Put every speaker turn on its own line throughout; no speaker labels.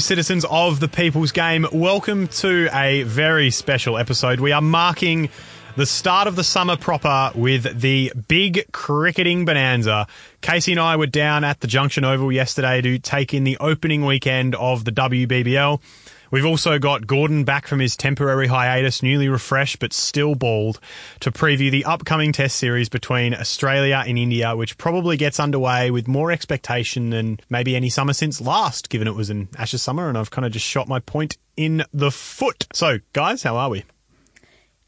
Citizens of the People's Game. Welcome to a very special episode. We are marking the start of the summer proper with the big cricketing bonanza. Kasey and I were down at the Junction Oval yesterday to take in the opening weekend of the WBBL. We've also got Gordon back from his temporary hiatus, newly refreshed but still bald, to preview the upcoming test series between Australia and India, which probably gets underway with more expectation than maybe any summer since last, given it was an Ashes summer, and I've kind of just shot my point in the foot. So, guys, how are we?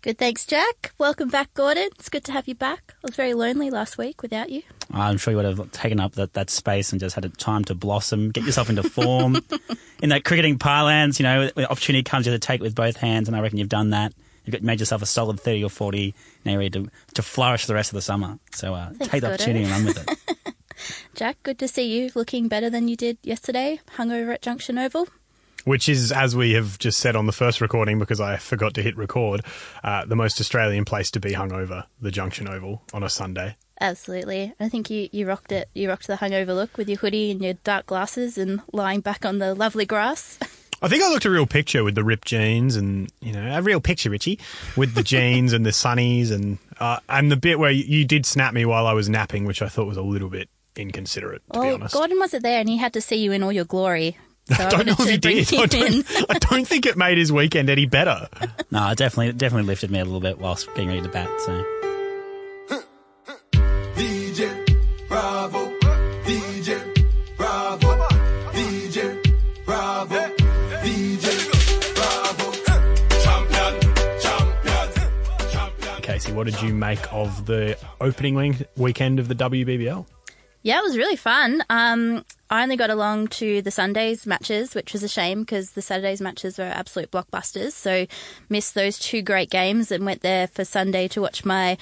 Good, thanks, Jack. Welcome back, Gordon. It's good to have you back. I was very lonely last week without you.
I'm sure you would have taken up that, that space and just had a time to blossom, get yourself into form. In that cricketing parlance, you know, when opportunity comes, you have to take it with both hands, and I reckon you've done that. You've got, made yourself a solid 30 or 40, now you're ready to, to flourish the rest of the summer. So uh,
Thanks,
take the
Gordon.
opportunity and run with it.
Jack, good to see you looking better than you did yesterday, hungover at Junction Oval.
Which is, as we have just said on the first recording, because I forgot to hit record, uh, the most Australian place to be hungover, the Junction Oval, on a Sunday.
Absolutely. I think you, you rocked it. You rocked the hungover look with your hoodie and your dark glasses and lying back on the lovely grass.
I think I looked a real picture with the ripped jeans and, you know, a real picture, Richie, with the jeans and the sunnies and, uh, and the bit where you, you did snap me while I was napping, which I thought was a little bit inconsiderate, to be honest.
Gordon wasn't there and he had to see you in all your glory. So
I don't know if he did. I don't, I don't think it made his weekend any better.
no, it definitely, definitely lifted me a little bit whilst getting ready to bat. So
what did you make of the opening weekend of the WBBL?
Yeah, it was really fun. Um, I only got along to the Sundays matches, which was a shame because the Saturdays matches were absolute blockbusters. So missed those two great games and went there for Sunday to watch my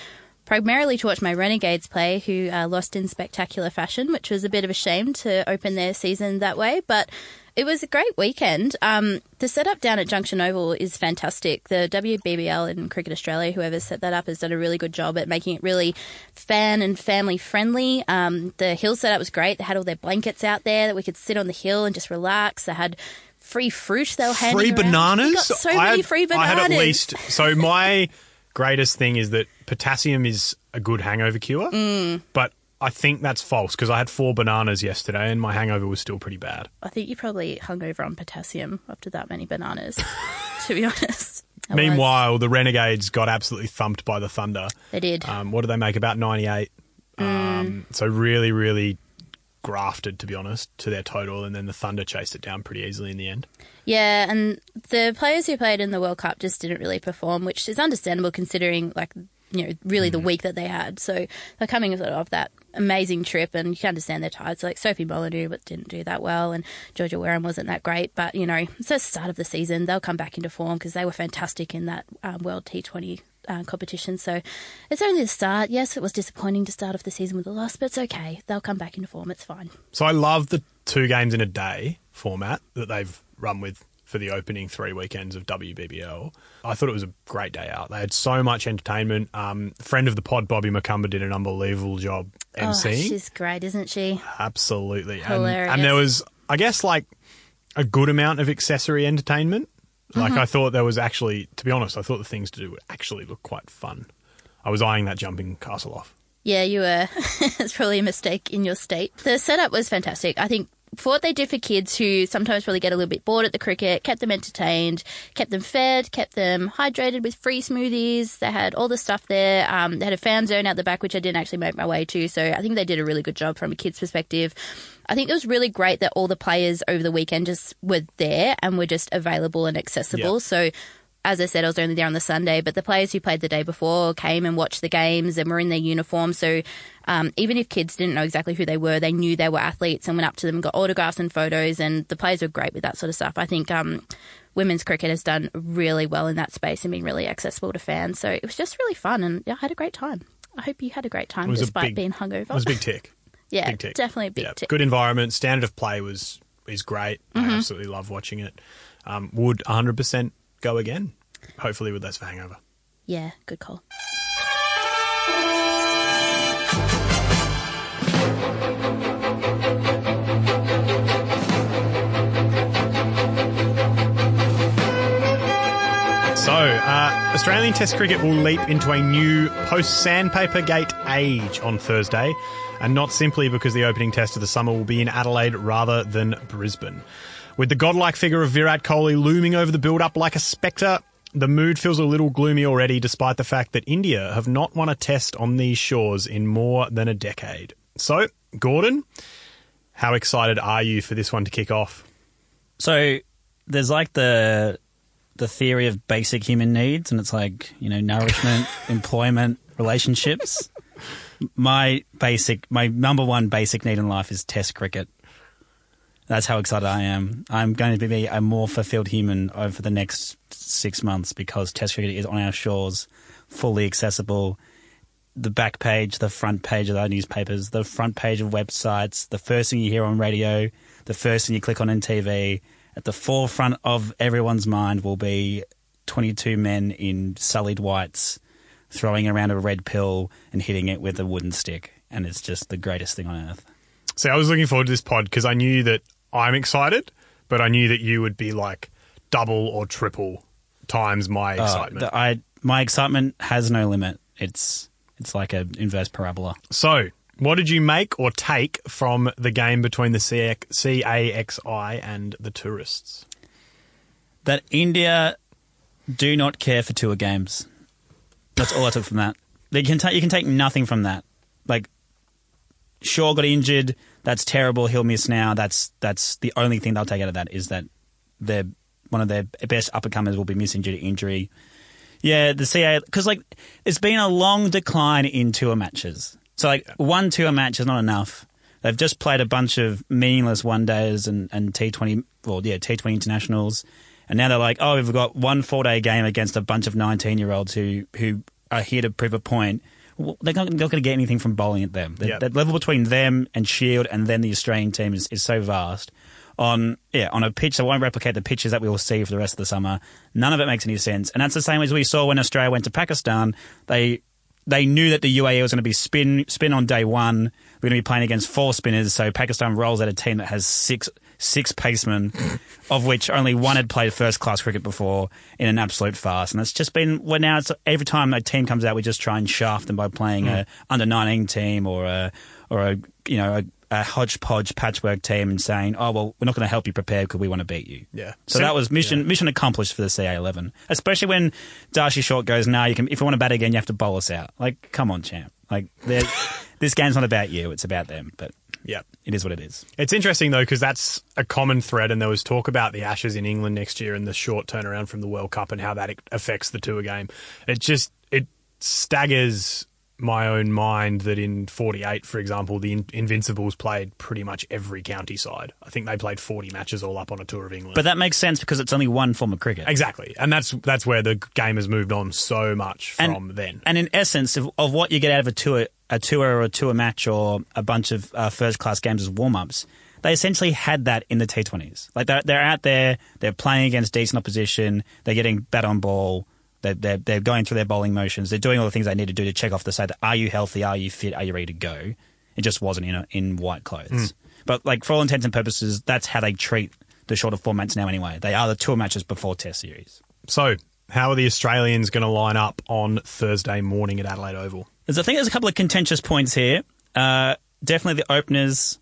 primarily to watch my Renegades play, who uh, lost in spectacular fashion, which was a bit of a shame to open their season that way. But it was a great weekend. Um, the setup down at Junction Oval is fantastic. The WBBL and Cricket Australia, whoever set that up, has done a really good job at making it really fan and family friendly. Um, the hill setup was great. They had all their blankets out there that we could sit on the hill and just relax. They had free fruit they were handing
free
around.
bananas.
We got so
I
many
had,
free bananas.
I had at least. So my greatest thing is that potassium is a good hangover cure,
Mm.
but I think that's false because I had four bananas yesterday and my hangover was still pretty bad.
I think you probably hung over on potassium after that many bananas. to be honest. I was.
Meanwhile, the Renegades got absolutely thumped by the Thunder.
they did.
Um, what did they make? About ninety-eight.
Mm.
Um, so really, really grafted, to be honest, to their total, and then the Thunder chased it down pretty easily in the end.
Yeah, and the players who played in the World Cup just didn't really perform, which is understandable considering like you know really the week that they had. So they're coming sort of off that amazing trip, and you can understand they're tired. So like Sophie Molyneux, but didn't do that well, and Georgia Wareham wasn't that great. But you know, it's the start of the season; they'll come back into form because they were fantastic in that um, World T Twenty. Uh, competition, so it's only the start. Yes, it was disappointing to start off the season with a loss, but it's okay. They'll come back into form. It's fine.
So I love the two games in a day format that they've run with for the opening three weekends of WBBL. I thought it was a great day out. They had so much entertainment. Um, friend of the pod, Bobby McCumber, did an unbelievable job
Oh, she's great, isn't she?
Absolutely. And,
Hilarious.
and there was, I guess, like a good amount of accessory entertainment. Like
Mm-hmm.
I thought there was actually, to be honest, I thought the things to do would actually look quite fun. I was eyeing that jumping castle off.
Yeah, you were. it's probably a mistake in your state. The setup was fantastic. I think for what they did for kids who sometimes really get a little bit bored at the cricket, kept them entertained, kept them fed, kept them hydrated with free smoothies. They had all the stuff there. Um, they had a fan zone out the back, which I didn't actually make my way to. So I think they did a really good job from a kid's perspective. I think it was really great that all the players over the weekend just were there and were just available and accessible.
Yeah.
So as I said, I was only there on the Sunday, but the players who played the day before came and watched the games and were in their uniform. So um, even if kids didn't know exactly who they were, they knew they were athletes and went up to them and got autographs and photos. And the players were great with that sort of stuff. I think um, women's cricket has done really well in that space and been really accessible to fans. So it was just really fun, and yeah, I had a great time. I hope you had a great time despite
big-
being hungover.
It was a big tick.
yeah,
big tick.
definitely a big
yeah,
tick.
good environment. Standard of play was is great.
Mm-hmm.
I absolutely love watching it. Um, would 100% go again. Hopefully with less hangover.
Yeah, good call.
So, uh, Australian Test cricket will leap into a new post sandpaper gate age on Thursday, and not simply because the opening test of the summer will be in Adelaide rather than Brisbane. With the godlike figure of Virat Kohli looming over the build up like a spectre, the mood feels a little gloomy already, despite the fact that India have not won a test on these shores in more than a decade. So, Gordon, how excited are you for this one to kick off?
So there's like the the theory of basic human needs, and it's like you know nourishment, employment, relationships. My basic, my number one basic need in life is Test cricket. That's how excited I am. I'm going to be a more fulfilled human over the next six months because Test cricket is on our shores, fully accessible. The back page, the front page of our newspapers, the front page of websites, the first thing you hear on radio, the first thing you click on in TV, at the forefront of everyone's mind will be 22 men in sullied whites throwing around a red pill and hitting it with a wooden stick. And it's just the greatest thing on earth.
See, I was looking forward to this pod because I knew that I'm excited, but I knew that you would be like double or triple times my
Uh,
excitement.
the- I, my excitement has no limit. It's, it's like an inverse parabola.
So, what did you make or take from the game between the CAXI and the tourists?
That India do not care for tour games. That's all I took from that. They can ta- you can take nothing from that. Like, Shaw got injured. That's terrible. He'll miss now. That's that's the only thing they'll take out of that is that their one of their best uppercomers will be missing due to injury. Yeah, the CA because like it's been a long decline in tour matches. So like one tour match is not enough. They've just played a bunch of meaningless one days and, and T twenty well yeah T twenty internationals, and now they're like oh we've got one four day game against a bunch of nineteen year olds who who are here to prove a point. They're not, not going to get anything from bowling at them. The,
Yeah.
the level between them and Shield and then the Australian team is, is so vast. On yeah, on a pitch that won't replicate the pitches that we will see for the rest of the summer. None of it makes any sense, and that's the same as we saw when Australia went to Pakistan. They they knew that the UAE was going to be spin spin on day one. We're going to be playing against four spinners, so Pakistan rolls out a team that has six six pacemen, of which only one had played first class cricket before in an absolute farce. And it's just been well now. It's every time a team comes out, we just try and shaft them by playing a hmm. under nineteen team or a or a you know a, a hodgepodge patchwork team and saying, oh well, we're not going to help you prepare because we want to beat you.
Yeah.
So
Sim-
that was mission mission accomplished for the CA11. Especially when Darcy Short goes, "Nah, you can. If you want to bat again, you have to bowl us out." Like, come on, champ. Like, this game's not about you; it's about them. But
Yeah.
it is what it is.
It's interesting though because that's a common thread, and there was talk about the Ashes in England next year and the short turnaround from the World Cup and how that affects the tour game. It just it staggers my own mind that in '48, for example, the In- Invincibles played pretty much every county side. I think they played 40 matches all up on a tour of England.
But that makes sense because it's only one form of cricket.
exactly, and that's that's where the game has moved on so much
and,
from then.
And in essence, of, of what you get out of a tour, a tour or a tour match or a bunch of uh, first class games as warm ups, they essentially had that in the T20s. Like they're, they're out there, they're playing against decent opposition, they're getting bat on ball, they're, they're, they're going through their bowling motions, they're doing all the things they need to do to check off the side that are you healthy, are you fit, are you ready to go? It just wasn't in, a, in white clothes. But like for all intents and purposes, that's how they treat the shorter formats now anyway. They are the tour matches before Test series.
So, how are the Australians going to line up on Thursday morning at Adelaide Oval?
There's, I think there's a couple of contentious points here. Uh, definitely the openers.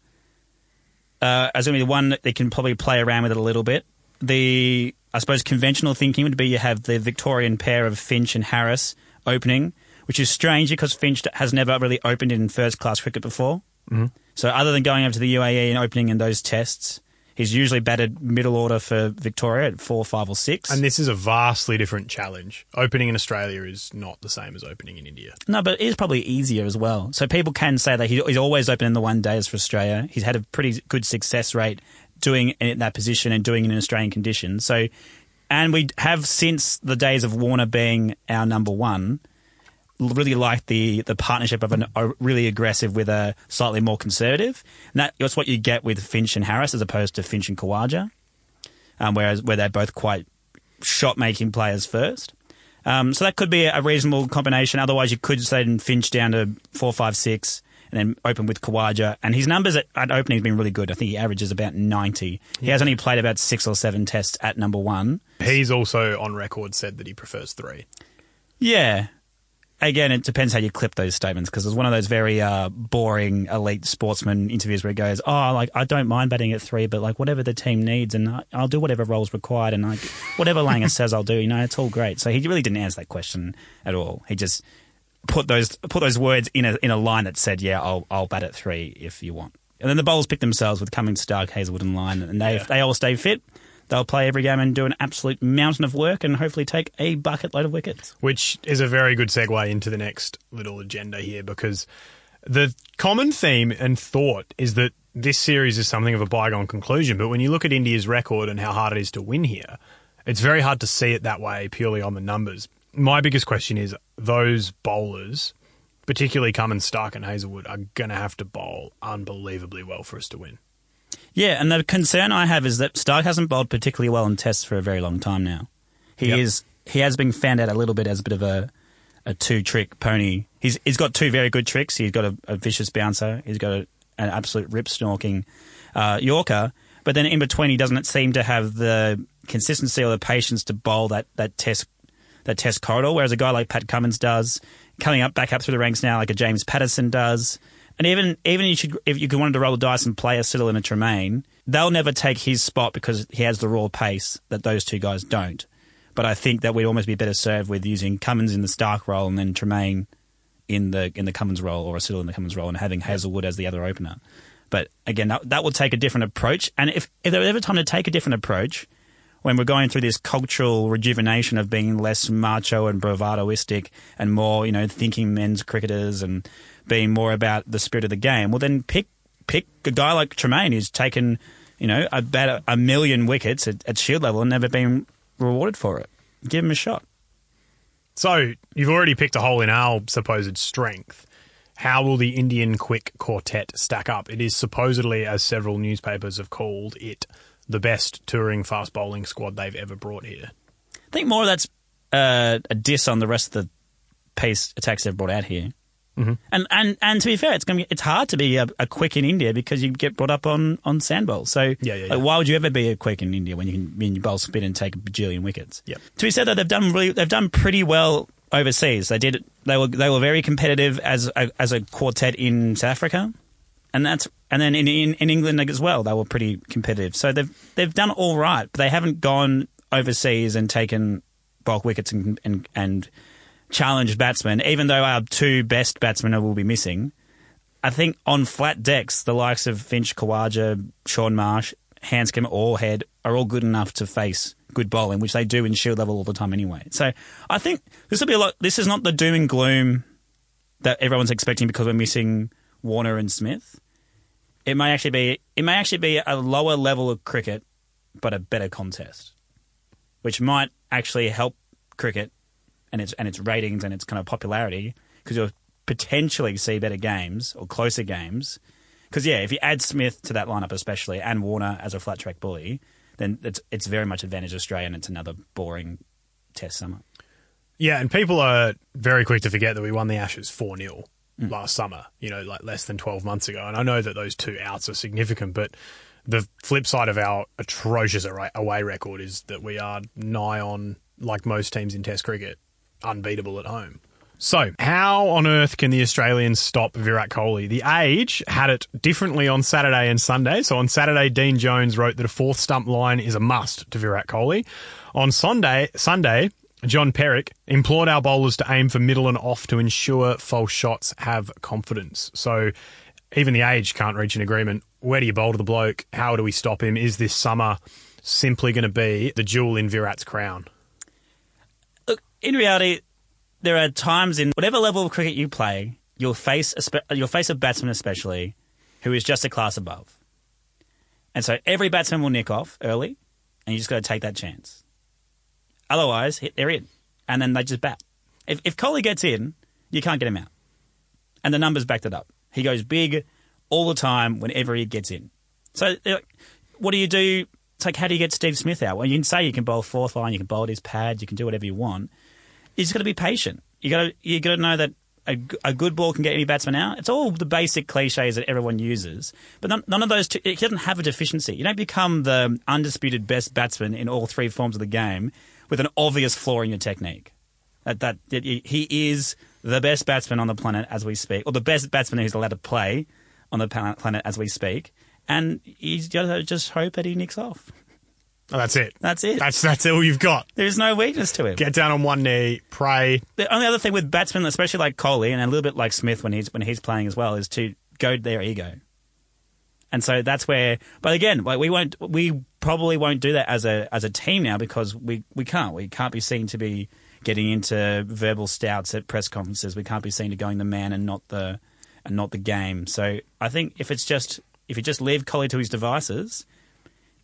Uh, to be the one that they can probably play around with it a little bit. The I suppose conventional thinking would be you have the Victorian pair of Finch and Harris opening, which is strange because Finch has never really opened in first class cricket before. Mm-hmm. So other than going over to the UAE and opening in those tests, he's usually batted middle order for Victoria at four, five, or six.
And this is a vastly different challenge. Opening in Australia is not the same as opening in India.
No, but it is probably easier as well. So people can say that he's always open in the one days for Australia. He's had a pretty good success rate doing it in that position and doing it in Australian conditions. So, and we have since the days of Warner being our number one, really like the the partnership of an, a really aggressive with a slightly more conservative. And that, that's what you get with Finch and Harris as opposed to Finch and Khawaja, um, whereas where they're both quite shot making players first. Um, so that could be a reasonable combination. Otherwise, you could say Finch down to four, five, six, and then open with Khawaja. And his numbers at, at opening have been really good. I think he averages about 90. He has only played about six or seven tests at number one.
He's also on record said that he prefers three.
Yeah. Again, it depends how you clip those statements because it's one of those very uh, boring elite sportsman interviews where he goes, "Oh, like I don't mind batting at three, but like whatever the team needs, and I- I'll do whatever roles required, and like whatever Langer says, I'll do. You know, it's all great." So he really didn't answer that question at all. He just put those put those words in a in a line that said, "Yeah, I'll I'll bat at three if you want." And then the bowlers pick themselves with Cummins, Stark, Hazlewood, and Lyon, and they if they all stay fit. They'll play every game and do an absolute mountain of work and hopefully take a bucket load of wickets.
which is a very good segue into the next little agenda here because the common theme and thought is that this series is something of a bygone conclusion. But when you look at India's record and how hard it is to win here, it's very hard to see it that way purely on the numbers. My biggest question is those bowlers, particularly Cummins, Stark, and Hazlewood, are going to have to bowl unbelievably well for us to win.
Yeah, and the concern I have is that Stark hasn't bowled particularly well in tests for a very long time now. He
Yep.
is he has been found out a little bit as a bit of a a two trick pony. He's he's got two very good tricks. He's got a, a vicious bouncer. He's got a, an absolute rip snorking uh, Yorker. But then in between, he doesn't seem to have the consistency or the patience to bowl that that test that test corridor. Whereas a guy like Pat Cummins does, coming up back up through the ranks now, like a James Pattinson does. And even even you should if you wanted to roll the dice and play a Siddle and a Tremain, they'll never take his spot because he has the raw pace that those two guys don't. But I think that we'd almost be better served with using Cummins in the Stark role and then Tremain in the in the Cummins role or a Siddle in the Cummins role and having Hazlewood as the other opener. But again, that, that will take a different approach. And if, if there was ever time to take a different approach, when we're going through this cultural rejuvenation of being less macho and bravadoistic and more, you know, thinking men's cricketers and being more about the spirit of the game, well, then pick pick a guy like Tremain who's taken, you know, about a, a million wickets at, at shield level and never been rewarded for it. Give him a shot.
So you've already picked a hole in our supposed strength. How will the Indian quick quartet stack up? It is supposedly, as several newspapers have called it, the best touring fast bowling squad they've ever brought here.
I think more of that's uh, a diss on the rest of the pace attacks they've brought out here. Mm-hmm. And, and and to be fair, it's be it's hard to be a, a quick in India because you get brought up on on sand bowls. So
Yeah, yeah,
like,
yeah.
why would you ever be a quick in India when you can when you bowl spin and take a bajillion wickets?
Yep.
To be said though, they've done really they've done pretty well overseas. They did they were they were very competitive as a, as a quartet in South Africa, and that's and then in, in in England as well they were pretty competitive. So they've they've done all right, but they haven't gone overseas and taken bulk wickets and and, and challenged batsmen. Even though our two best batsmen will be missing, I think on flat decks the likes of Finch, Khawaja, Shaun Marsh, Handscomb, or Head are all good enough to face good bowling, which they do in shield level all the time anyway. So I think this will be a lot. This is not the doom and gloom that everyone's expecting because we're missing Warner and Smith. It may actually be it may actually be a lower level of cricket, but a better contest, which might actually help cricket and its and its ratings and its kind of popularity because you'll potentially see better games or closer games. Because yeah, if you add Smith to that lineup, especially and Warner as a flat track bully, then it's it's very much advantage Australia, and it's another boring Test summer.
Yeah, and people are very quick to forget that we won the Ashes 4 0 mm. last summer, you know, like less than 12 months ago. And I know that those two outs are significant, but the flip side of our atrocious away record is that we are nigh on, like most teams in Test cricket, unbeatable at home. So, how on earth can the Australians stop Virat Kohli? The Age had it differently on Saturday and Sunday. So, on Saturday, Dean Jones wrote that a fourth stump line is a must to Virat Kohli. On Sunday, Sunday, Jon Pierik implored our bowlers to aim for middle and off to ensure false shots have confidence. So, even the Age can't reach an agreement. Where do you bowl to the bloke? How do we stop him? Is this summer simply going to be the jewel in Virat's crown?
In reality, there are times in whatever level of cricket you play, you'll face a you'll face a batsman especially who is just a class above, and so every batsman will nick off early, and you just got to take that chance. Otherwise, they're in, and then they just bat. If if Kohli gets in, you can't get him out, and the numbers backed it up. He goes big all the time whenever he gets in. So, uh, what do you do? It's like how do you get Steve Smith out? Well, you can say you can bowl fourth line, you can bowl at his pad, you can do whatever you want you just got to be patient. You got to you got to know that a good ball can get any batsman out. It's all the basic cliches that everyone uses, but none, none of those. T- it doesn't have a deficiency. You don't become the undisputed best batsman in all three forms of the game with an obvious flaw in your technique. That that, he is the best batsman on the planet as we speak, or the best batsman who's allowed to play on the planet as we speak, and he's got to just hope that he nicks off.
Oh, that's it.
That's it.
That's that's all you've got.
There's no weakness to him.
Get down on one knee, pray.
the only other thing with batsmen, especially like Kohli and a little bit like Smith when he's when he's playing as well, is to goad their ego. And so that's where, but again, like we won't, we probably won't do that as a as a team now because we we can't, we can't be seen to be getting into verbal stouts at press conferences. We can't be seen to going the man and not the and not the game. So I think if it's just if you just leave Kohli to his devices,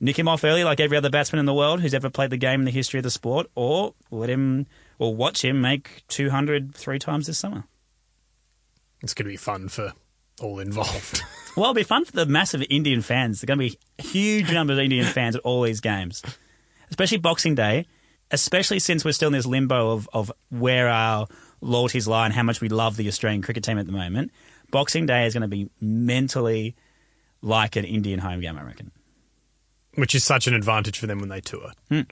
nick him off early like every other batsman in the world who's ever played the game in the history of the sport, or let him or watch him make 200 three times this summer.
It's going to be fun for all involved.
Well, it'll be fun for the massive Indian fans. There are going to be huge numbers of Indian fans at all these games, especially Boxing Day, especially since we're still in this limbo of, of where our loyalties lie and how much we love the Australian cricket team at the moment. Boxing Day is going to be mentally like an Indian home game, I reckon.
Which is such an advantage for them when they tour,
Hmm.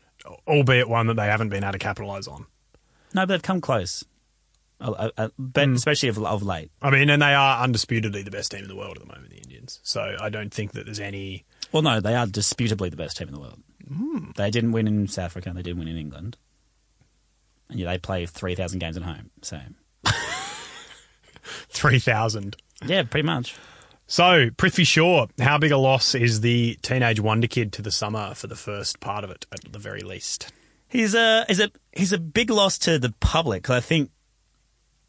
albeit one that they haven't been able to capitalise on.
No, but they've come close, uh, uh, but especially of, of late.
I mean, and they are undisputedly the best team in the world at the moment, the Indians. So I don't think that there's any.
Well, no, they are disputably the best team in the world. They didn't win in South Africa. They didn't win in England. And yeah, they play 3,000 games at home. So,
3,000.
yeah, pretty much.
So, Prithvi Shaw, how big a loss is the teenage wonder kid to the summer for the first part of it, at the very least?
He's a he's a he's a big loss to the public. I think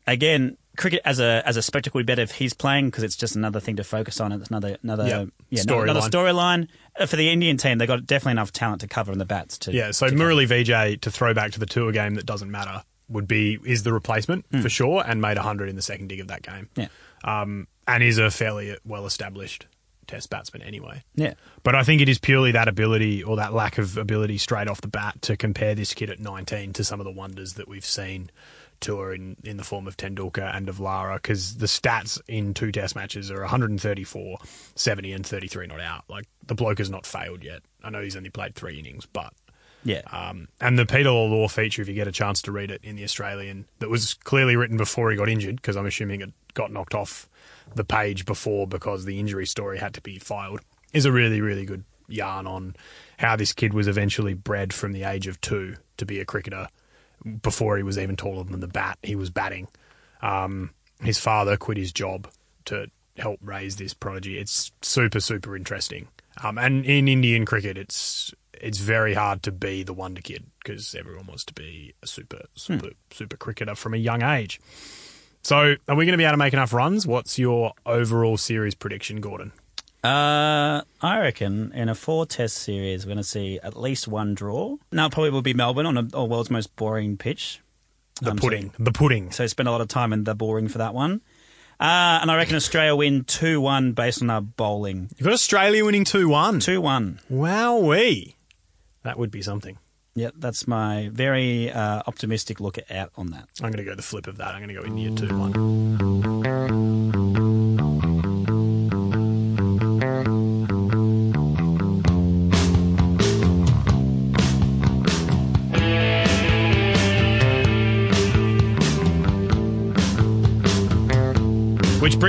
again, cricket as a as a spectacle would be better if he's playing because it's just another thing to focus on. It's another another
Yeah.
yeah, another- another
Storyline.
Uh, for the Indian team. They got definitely enough talent to cover in the bats. To
Yeah, so
to
Murali Vijay, to throw back to the tour game that doesn't matter, would be is the replacement for sure, and made 100 in the second dig of that game.
Yeah.
Um, and is a fairly well established test batsman anyway.
Yeah.
But I think it is purely that ability or that lack of ability straight off the bat to compare this kid at 19 to some of the wonders that we've seen tour in, in the form of Tendulkar and of Lara because the stats in two test matches are 134, 70 and 33 not out. Like the bloke has not failed yet. I know he's only played three innings, but
Yeah.
um, and the Peter Lalor feature, if you get a chance to read it in the Australian, that was clearly written before he got injured, because I'm assuming it got knocked off the page before because the injury story had to be filed, is a really, really good yarn on how this kid was eventually bred from the age of two to be a cricketer. Before he was even taller than the bat, he was batting. Um, his father quit his job to help raise this prodigy. It's super, super interesting. Um, and in Indian cricket, it's it's very hard to be the wonder kid because everyone wants to be a super, super, super cricketer from a young age. So, are we going to be able to make enough runs? What's your overall series prediction, Gordon?
Uh, I reckon in a four test series, we're going to see at least one draw. No, it probably will be Melbourne on a, world's most boring pitch.
The
Um, so-
pudding. the pudding.
So spend a lot of time in the boring for that one. Uh, and I reckon Australia win 2 1 based on our bowling.
You've got Australia winning 2 1.
2 1.
Wowee. That would be something.
Yeah, that's my very uh, optimistic look out on that.
I'm going to go the flip of that. I'm going to go India 2 1.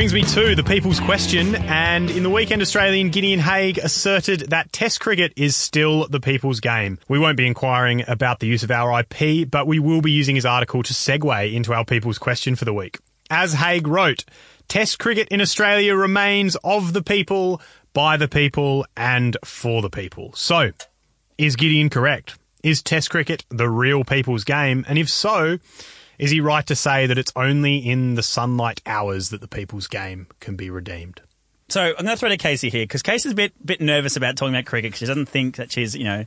Brings me to the people's question. And in the weekend, Australian Gideon Haigh asserted that Test cricket is still the people's game. We won't be inquiring about the use of our IP, but we will be using his article to segue into our people's question for the week. As Haigh wrote, Test cricket in Australia remains of the people, by the people, and for the people. So, is Gideon correct? Is Test cricket the real people's game? And if so, is he right to say that it's only in the sunlight hours that the people's game can be redeemed?
So I'm going to throw to Kasey here because Kasey's a bit bit nervous about talking about cricket because she doesn't think that she's you know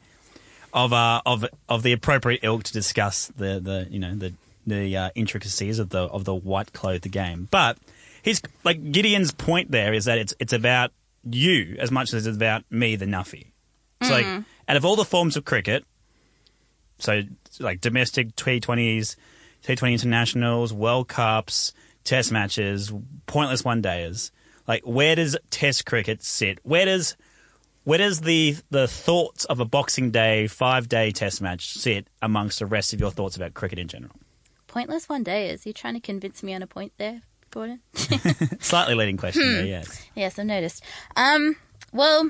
of uh, of of the appropriate ilk to discuss the the you know the the uh, intricacies of the of the white clothed game. But his like Gideon's point there is that it's it's about you as much as it's about me, the nuffy. It's like out of all the forms of cricket, so like domestic T20s, T20 internationals, World Cups, Test matches, pointless one days. Like, where does Test cricket sit? Where does where does the the thoughts of a Boxing Day five day Test match sit amongst the rest of your thoughts about cricket in general?
Pointless one day. Is you trying to convince me on a point there, Gordon?
Slightly leading question
Hmm.
there, yes.
yes, I've noticed. Um, well,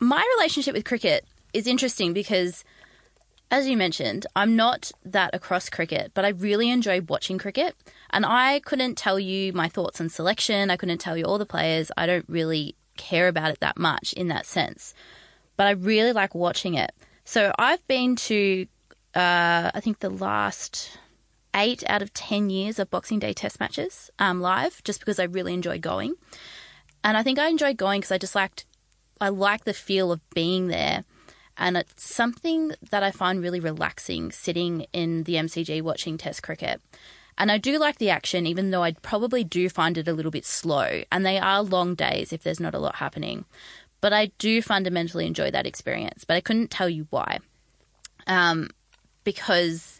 my relationship with cricket is interesting because, as you mentioned, I'm not that across cricket, but I really enjoy watching cricket. And I couldn't tell you my thoughts on selection. I couldn't tell you all the players. I don't really care about it that much in that sense. But I really like watching it. So I've been to, uh, I think, the last eight out of 10 years of Boxing Day test matches um, live just because I really enjoy going. And I think I enjoy going because I just liked, I like the feel of being there. And it's something that I find really relaxing sitting in the MCG watching Test cricket. And I do like the action, even though I probably do find it a little bit slow. And they are long days if there's not a lot happening. But I do fundamentally enjoy that experience. But I couldn't tell you why. Um, because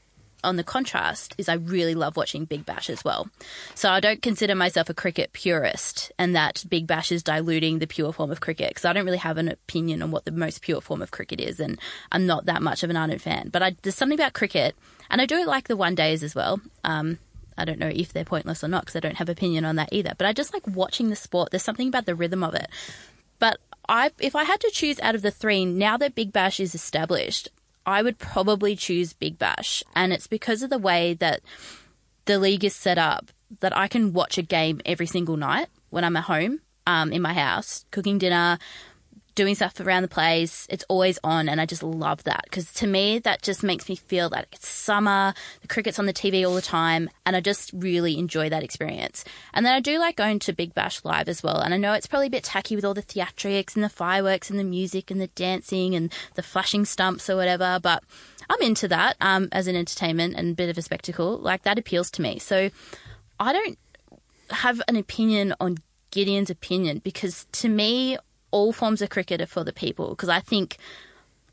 on the contrast is I really love watching Big Bash as well. So I don't consider myself a cricket purist and that Big Bash is diluting the pure form of cricket because I don't really have an opinion on what the most pure form of cricket is and I'm not that much of an ardent fan. But I, there's something about cricket and I do like the one days as well. Um, I don't know if they're pointless or not because I don't have opinion on that either. But I just like watching the sport. There's something about the rhythm of it. But I, if I had to choose out of the three, now that Big Bash is established, I would probably choose Big Bash. And it's because of the way that the league is set up that I can watch a game every single night when I'm at home um, in my house, cooking dinner, doing stuff around the place. It's always on, and I just love that because to me, that just makes me feel that it's summer, the cricket's on the TV all the time, and I just really enjoy that experience. And then I do like going to Big Bash Live as well. And I know it's probably a bit tacky with all the theatrics and the fireworks and the music and the dancing and the flashing stumps or whatever, but I'm into that um, as an entertainment and a bit of a spectacle. Like that appeals to me. So I don't have an opinion on Gideon's opinion because to me, all forms of cricket are for the people. Because I think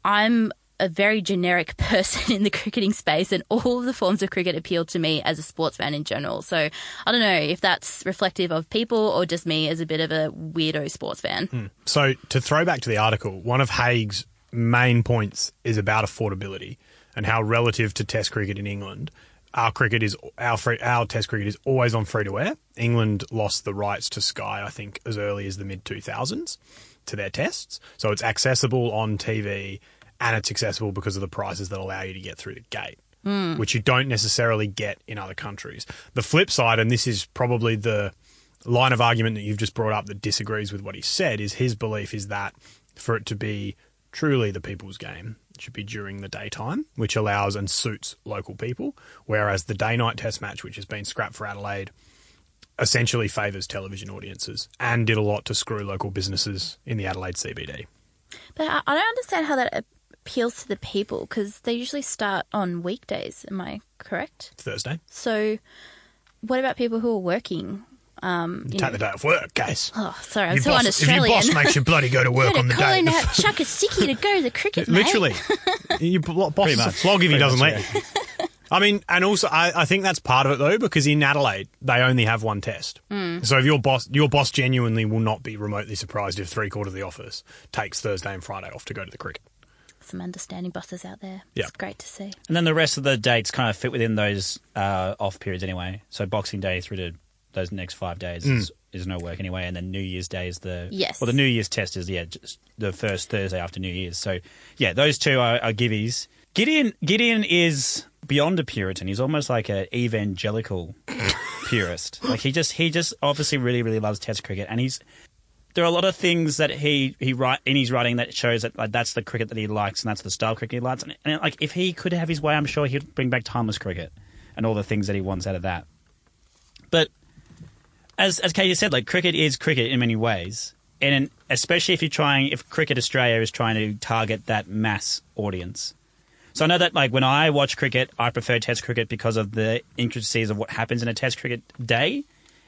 I'm a very generic person in the cricketing space, and all of the forms of cricket appeal to me as a sports fan in general. So I don't know if that's reflective of people or just me as a bit of a weirdo sports fan. Hmm.
So to throw back to the article, one of Haigh's main points is about affordability and how relative to Test cricket in England, our cricket is our free, our Test cricket is always on free to air. England lost the rights to Sky, I think, as early as the mid two thousands to their tests, so it's accessible on TV and it's accessible because of the prices that allow you to get through the gate. Hmm. Which you don't necessarily get in other countries. The flip side, and this is probably the line of argument that you've just brought up that disagrees with what he said is his belief is that for it to be truly the people's game, it should be during the daytime, which allows and suits local people, whereas the day night test match, which has been scrapped for Adelaide, essentially favours television audiences and did a lot to screw local businesses in the Adelaide CBD.
But I, I don't understand how that appeals to the people because they usually start on weekdays. Am I correct?
Thursday.
So, what about people who are working? Um, you
Take
know,
the day off work, guys.
oh, sorry, I'm
Your
so
boss-
un-Australian.
If your boss makes you bloody go to work on the day.
in out, chuck a sickie to go to the cricket, mate.
Literally. Your bo- boss is a
much.
flog if he doesn't let you. I mean, and also, I, I think that's part of it though, because in Adelaide they only have one test.
Hmm.
So if your boss, your boss genuinely will not be remotely surprised if three quarters of the office takes Thursday and Friday off to go to the cricket.
Some understanding bosses out there.
Yeah.
It's great to see.
And then the rest of the dates kind of fit within those uh, off periods anyway. So Boxing Day through to those next five days is, is no work anyway, and then New Year's Day is the
Yes.
Well, the New Year's test is yeah, just the first Thursday after New Year's. So yeah, those two are, are giveies. Gideon Gideon is beyond a Puritan. He's almost like an evangelical purist. Like he just he just obviously really really loves Test cricket, and he's there are a lot of things that he he write in his writing that shows that like that's the cricket that he likes and that's the style cricket he likes. And, and like if he could have his way, I'm sure he'd bring back timeless cricket and all the things that he wants out of that. But as as Katie said, like cricket is cricket in many ways, and especially if you're trying, if Cricket Australia is trying to target that mass audience. So I know that like when I watch cricket, I prefer Test cricket because of the intricacies of what happens in a Test cricket day,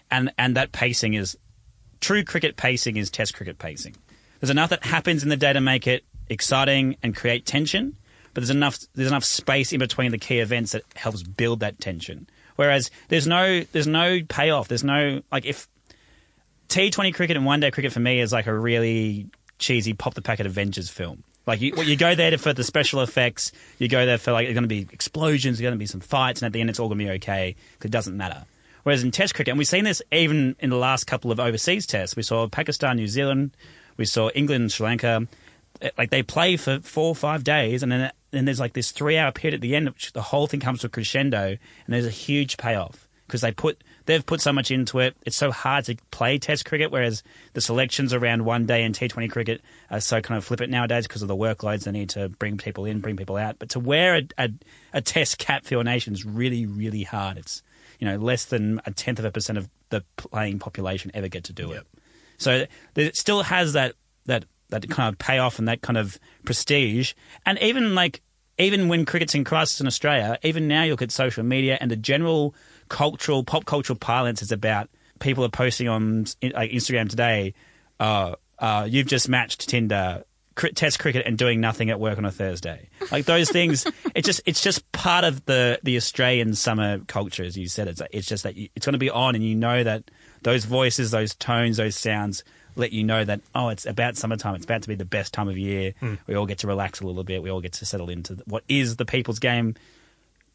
and and that pacing is true cricket pacing is Test cricket pacing. There's enough that happens in the day to make it exciting and create tension, but there's enough there's enough space in between the key events that helps build that tension. Whereas there's no there's no payoff. There's no like if T20 cricket and one day cricket for me is like a really cheesy pop the packet Avengers film. Like you, you go there for the special effects. You go there for like there's going to be explosions, there's going to be some fights, and at the end it's all going to be okay because it doesn't matter. Whereas in Test cricket, and we've seen this even in the last couple of overseas tests, we saw Pakistan, New Zealand, we saw England, Sri Lanka. eh, Like they play for four or five days, and then then there's like this three hour period at the end, which the whole thing comes to a crescendo, and there's a huge payoff because they put they've put so much into it. It's so hard to play Test cricket, whereas the selections around one day in T20 cricket are so kind of flippant nowadays because of the workloads. They need to bring people in, bring people out. But to wear a, a, a Test cap for your nation is really, really hard. It's you know less than a tenth of a percent of the playing population ever get to do it. So it still has that that that kind of payoff and that kind of prestige. And even like even when cricket's in crisis in Australia, even now you look at social media and the general cultural pop cultural parlance is about people are posting on like Instagram today. Uh, uh, you've just matched Tinder. cri- Test cricket and doing nothing at work on a Thursday, like those things. It just it's just part of the the Australian summer culture, as you said. It's it's just that you, it's going to be on, and you know that those voices, those tones, those sounds let you know that oh, it's about summertime. It's about to be the best time of year. We all get to relax a little bit. We all get to settle into what is the people's game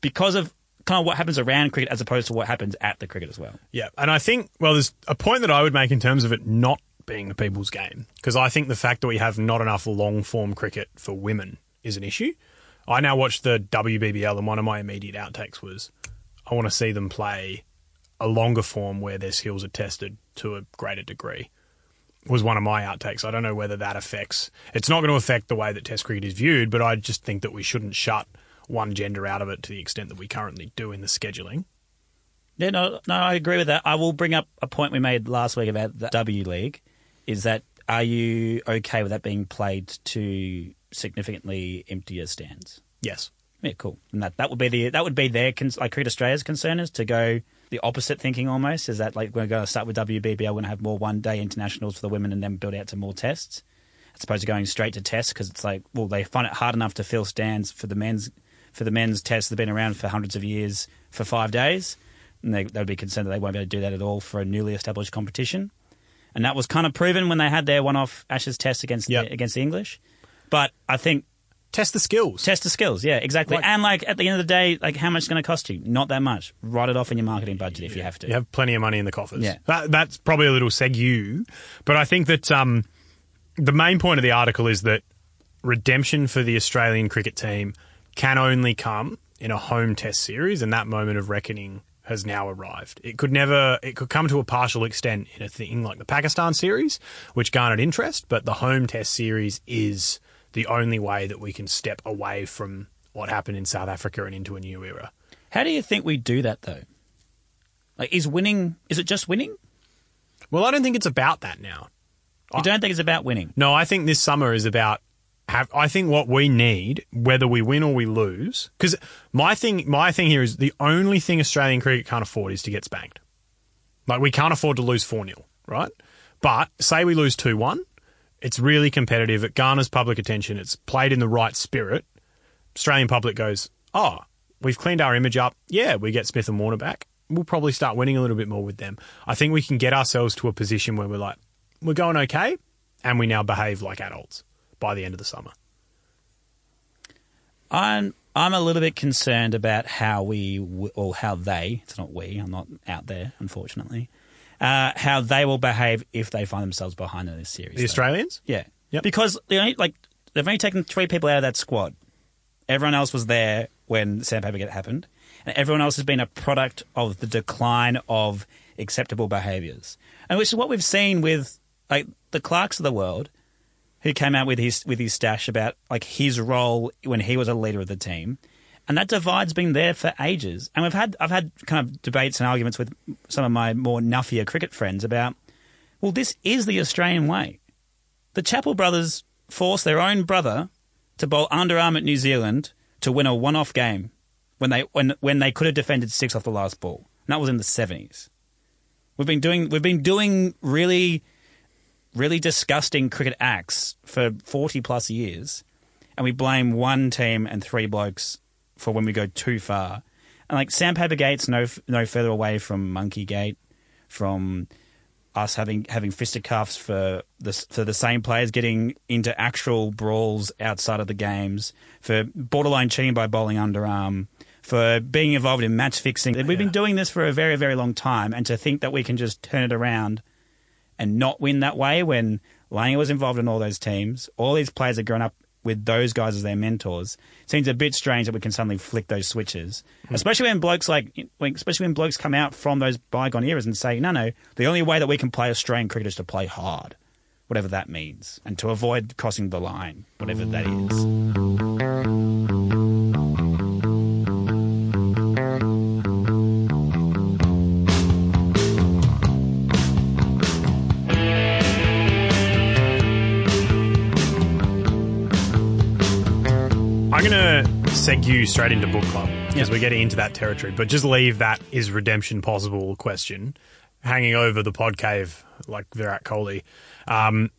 because of kind of what happens around cricket as opposed to what happens at the cricket as well.
Yeah, and I think well, there's a point that I would make in terms of it not being the people's game because I think the fact that we have not enough long form cricket for women is an issue. I now watch the WBBL, and one of my immediate outtakes was I want to see them play a longer form where their skills are tested to a greater degree. Was one of my outtakes. I don't know whether that affects. It's not going to affect the way that Test cricket is viewed, but I just think that we shouldn't shut one gender out of it to the extent that we currently do in the scheduling.
Yeah, no, no, I agree with that. I will bring up a point we made last week about the W League. Is that are you okay with that being played to significantly emptier stands?
Yes.
Yeah, cool. And that that would be the that would be their like Cricket Australia's concern is to go the opposite thinking almost. Is that like we're going to start with WBBL, we're going to have more one day internationals for the women and then build out to more tests, as opposed to going straight to tests because it's like well they find it hard enough to fill stands for the men's for the men's tests that have been around for hundreds of years for five days, and they they would be concerned that they won't be able to do that at all for a newly established competition. And that was kind of proven when they had their one-off Ashes test against
Yep.
the, against the English. But I think
Test the skills.
Test the skills, yeah, exactly.
Like-
and like at the end of the day, like how much is going to cost you? Not that much. Write it off in your marketing budget if you have to.
You have plenty of money in the coffers.
Yeah.
That, that's probably a little segue, but I think that um, the main point of the article is that redemption for the Australian cricket team can only come in a home test series, and that moment of reckoning has now arrived. It could never, it could come to a partial extent in a thing like the Pakistan series, which garnered interest, but the home test series is the only way that we can step away from what happened in South Africa and into a new era.
How do you think we do that though? Like, is winning? Is it just winning?
Well, I don't think it's about that now.
You don't think it's about winning?
No, I think this summer is about have. I think what we need, whether we win or we lose, because my thing, my thing here is the only thing Australian cricket can't afford is to get spanked. Like we can't afford to lose four 0 right? But say we lose two one, it's really competitive. It garners public attention. It's played in the right spirit. Australian public goes, oh, we've cleaned our image up. Yeah, we get Smith and Warner back. We'll probably start winning a little bit more with them. I think we can get ourselves to a position where we're like, we're going okay, and we now behave like adults by the end of the summer.
I'm I'm a little bit concerned about how we or how they. It's not we. I'm not out there, unfortunately. Uh, how they will behave if they find themselves behind in this series.
The
though.
Australians?
Yeah.
Yep.
Because they only, like they've only taken three people out of that squad. Everyone else was there when Sandpaper Gate happened, and everyone else has been a product of the decline of acceptable behaviours, and which is what we've seen with like the Clarkes of the world, who came out with his with his stash about like his role when he was a leader of the team. And that divide's been there for ages. And we've had I've had kind of debates and arguments with some of my more nuffier cricket friends about, well, this is the Australian way the Chappell brothers forced their own brother to bowl underarm at New Zealand to win a one-off game when they when when they could have defended six off the last ball. And that was in the seventies. We've been doing we've been doing really really disgusting cricket acts for forty plus years, and we blame one team and three blokes for when we go too far. And like Sandpaper Gate's no no further away from Monkey Gate, from us having having fisticuffs for the for the same players getting into actual brawls outside of the games, for borderline cheating by bowling underarm, for being involved in match fixing. We've been doing this for a very very long time, and to think that we can just turn it around and not win that way when Langer was involved in all those teams, all these players have grown up with those guys as their mentors. Seems a bit strange that we can suddenly flick those switches, hmm. especially when blokes like, when- especially when blokes come out from those bygone eras and say, no, no, the only way that we can play Australian cricket is to play hard, whatever that means, and to avoid crossing the line, whatever that is.
To seg you straight into book club because
Yep.
we're getting into that territory, but just leave that is redemption possible question hanging over the pod cave like Virat Kohli. Um,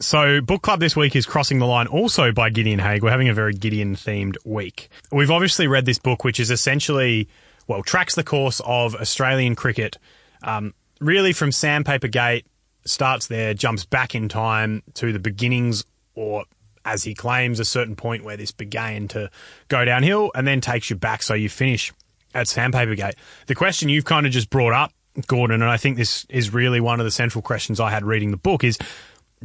so, book club this week is crossing the line also by Gideon Haigh. We're having a very Gideon themed week. We've obviously read this book, which is essentially, well, tracks the course of Australian cricket, um, really from Sandpaper Gate, starts there, jumps back in time to the beginnings or as he claims, a certain point where this began to go downhill and then takes you back so you finish at Sandpaper Gate. The question you've kind of just brought up, Gordon, and I think this is really one of the central questions I had reading the book is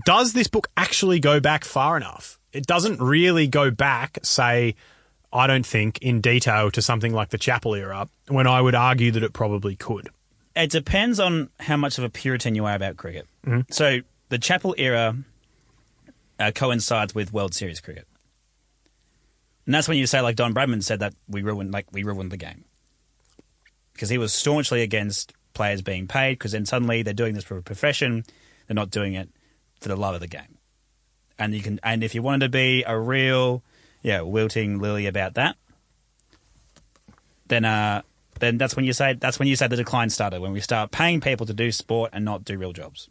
does this book actually go back far enough? It doesn't really go back, say, I don't think, in detail to something like the Chappell era, when I would argue that it probably could.
It depends on how much of a Puritan you are about cricket. Mm-hmm. So the Chappell era uh, coincides with World Series cricket, and that's when you say, like Don Bradman said, that we ruined, like we ruined the game because he was staunchly against players being paid. Because then suddenly they're doing this for a profession, they're not doing it for the love of the game. And you can, and if you wanted to be a real, yeah, wilting lily about that, then uh, then that's when you say that's when you say the decline started when we start paying people to do sport and not do real jobs.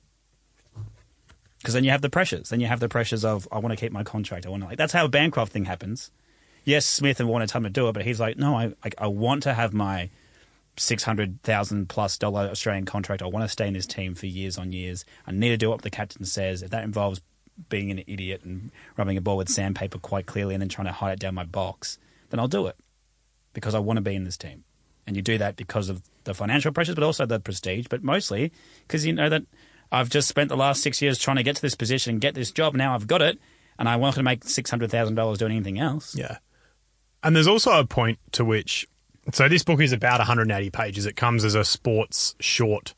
Because then you have the pressures. Then you have the pressures of I want to keep my contract. I want to like that's how a Bancroft thing happens. Yes, Smith and Warner tell him to do it, but he's like, no, I I, I want to have my six hundred thousand plus dollar Australian contract. I want to stay in this team for years on years. I need to do what the captain says. If that involves being an idiot and rubbing a ball with sandpaper quite clearly and then trying to hide it down my box, then I'll do it because I want to be in this team. And you do that because of the financial pressures, but also the prestige, but mostly because you know that I've just spent the last six years trying to get to this position and get this job. Now I've got it, and I want to make six hundred thousand dollars doing anything else.
Yeah. And there's also a point to which, so this book is about 180 pages. It comes as a sports short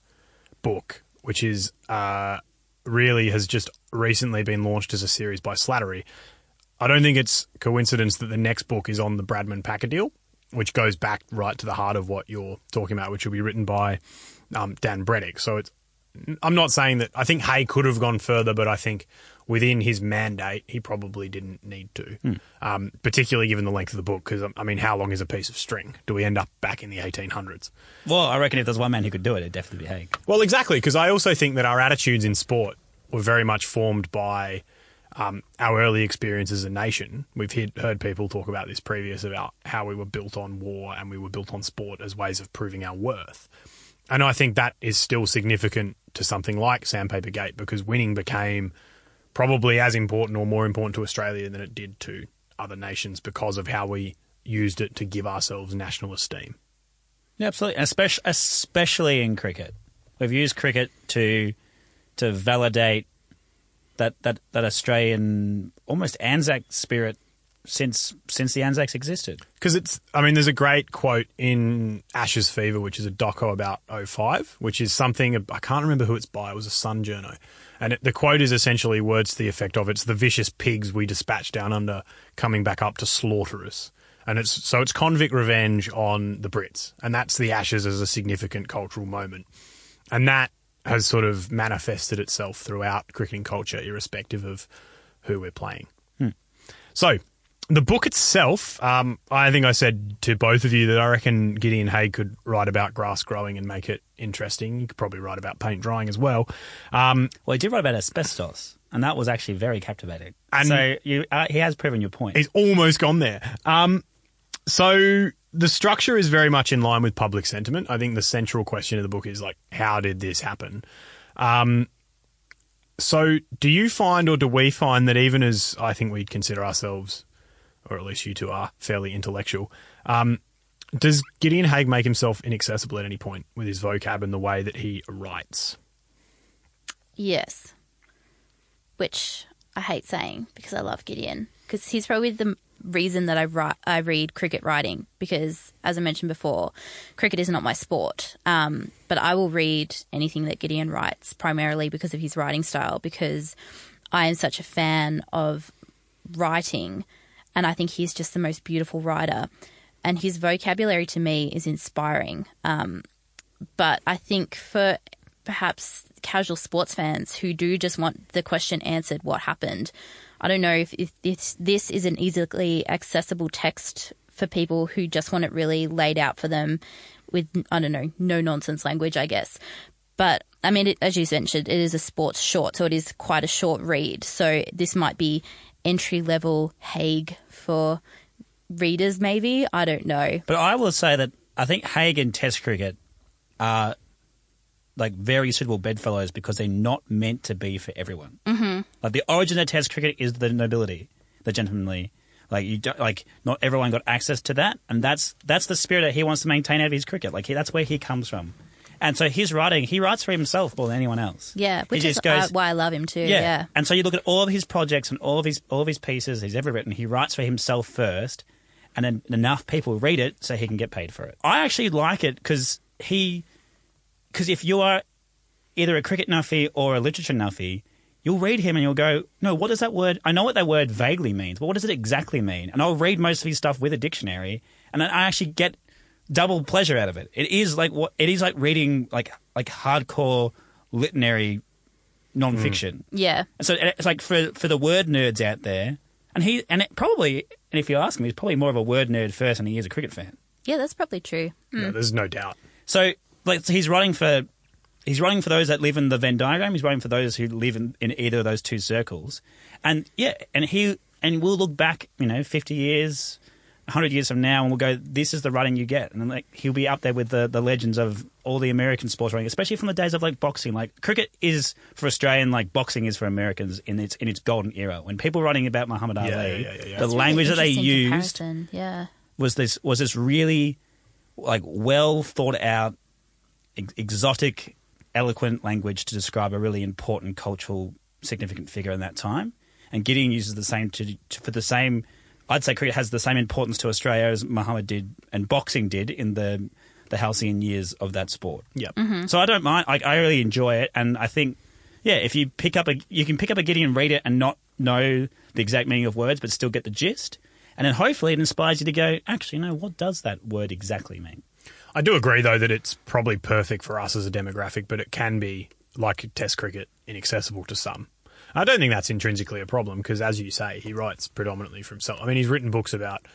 book, which is uh, really has just recently been launched as a series by Slattery. I don't think it's coincidence that the next book is on the Bradman Packer deal, which goes back right to the heart of what you're talking about, which will be written by um, Dan Brettig. So it's I'm not saying that I think Haigh could have gone further, but I think within his mandate, he probably didn't need to, um, particularly given the length of the book. Because, I mean, how long is a piece of string? Do we end up back in the 1800s?
Well, I reckon if there's one man who could do it, it'd definitely be Haigh.
Well, exactly, because I also think that our attitudes in sport were very much formed by um, our early experience as a nation. We've heard, heard people talk about this previous about how we were built on war and we were built on sport as ways of proving our worth. And I think that is still significant to something like Sandpaper Gate because winning became probably as important or more important to Australia than it did to other nations because of how we used it to give ourselves national esteem.
Yeah, absolutely, especially especially in cricket. We've used cricket to to validate that that that Australian almost Anzac spirit since since the Anzacs existed.
Because it's, I mean, there's a great quote in Ashes Fever, which is a doco about 05, which is something, I can't remember who it's by, it was a Sun journo. And it, the quote is essentially words to the effect of, it's the vicious pigs we dispatch down under coming back up to slaughter us. And it's, so it's convict revenge on the Brits. And that's the Ashes as a significant cultural moment. And that has sort of manifested itself throughout cricketing culture, irrespective of who we're playing. Hmm. So, the book itself, um, I think I said to both of you that I reckon Gideon Haigh could write about grass growing and make it interesting. He could probably write about paint drying as well. Um,
Well, he did write about asbestos, and that was actually very captivating.
And-
so you, uh, he has proven your point.
he's almost gone there. Um, so the structure is very much in line with public sentiment. I think the central question of the book is like, how did this happen? Um, so, do you find, or do we find that even as I think we'd consider ourselves, or at least you two are, fairly intellectual, um, does Gideon Haigh make himself inaccessible at any point with his vocab and the way that he writes?
Yes. Which I hate saying because I love Gideon because he's probably the reason that I write, I read cricket writing because as I mentioned before, cricket is not my sport. Um, but I will read anything that Gideon writes primarily because of his writing style because I am such a fan of writing and I think he's just the most beautiful writer and his vocabulary to me is inspiring. Um, but I think for perhaps casual sports fans who do just want the question answered, what happened? I don't know if, if this, this is an easily accessible text for people who just want it really laid out for them with, I don't know, no nonsense language, I guess. But I mean, it, as you mentioned, it is a sports short, so it is quite a short read. So this might be entry level Haigh for readers, maybe. I don't know.
But I will say that I think Haigh and Test cricket are like very suitable bedfellows because they're not meant to be for everyone. Mm-hmm. Like the origin of Test cricket is the nobility, the gentlemanly. Like you don't like not everyone got access to that, and that's that's the spirit that he wants to maintain out of his cricket. Like he, that's where he comes from. And so his writing, he writes for himself more than anyone else.
Yeah, which is
goes-
why I love him too. Yeah.
And so you look at all of his projects and all of his all of his pieces he's ever written. He writes for himself first, and then enough people read it so he can get paid for it. I actually like it because he, because if you are either a cricket nuffy or a literature nuffy, you'll read him and you'll go, no, what does that word? I know what that word vaguely means, but what does it exactly mean? And I'll read most of his stuff with a dictionary, and then I actually get double pleasure out of it. It is like what it is like reading like like hardcore literary nonfiction. Mm.
Yeah.
And so it's like for for the word nerds out there, and he and it probably and if you ask him, he's probably more of a word nerd first, than he is a cricket fan.
Yeah, that's probably true.
Yeah, mm. there's no doubt.
So like so he's writing for he's running for those that live in the Venn diagram. He's running for those who live in, in either of those two circles, and yeah, and he and we'll look back, you know, fifty years. 100 years from now, and we'll go, this is the writing you get. And then, like, he'll be up there with the, the legends of all the American sports writing, especially from the days of, like, boxing. Like, cricket is for Australian, like, boxing is for Americans in its in its golden era. When people writing about Muhammad Ali,
yeah, yeah, yeah.
the
That's
Really
language that they used was this was this really like well thought out, ex- exotic, eloquent language to describe a really important cultural significant figure in that time. And Gideon uses the same to, to for the same. I'd say cricket has the same importance to Australia as Muhammad did and boxing did in the the halcyon years of that sport.
Yep. Mm-hmm.
So I don't mind. I, I really enjoy it, and I think, yeah, if you pick up a, you can pick up a Gideon, read it, and not know the exact meaning of words, but still get the gist, and then hopefully it inspires you to go, actually, no, what does that word exactly mean?
I do agree, though, that it's probably perfect for us as a demographic, but it can be, like Test cricket, inaccessible to some. I don't think that's intrinsically a problem because, as you say, he writes predominantly from himself. I mean, he's written books about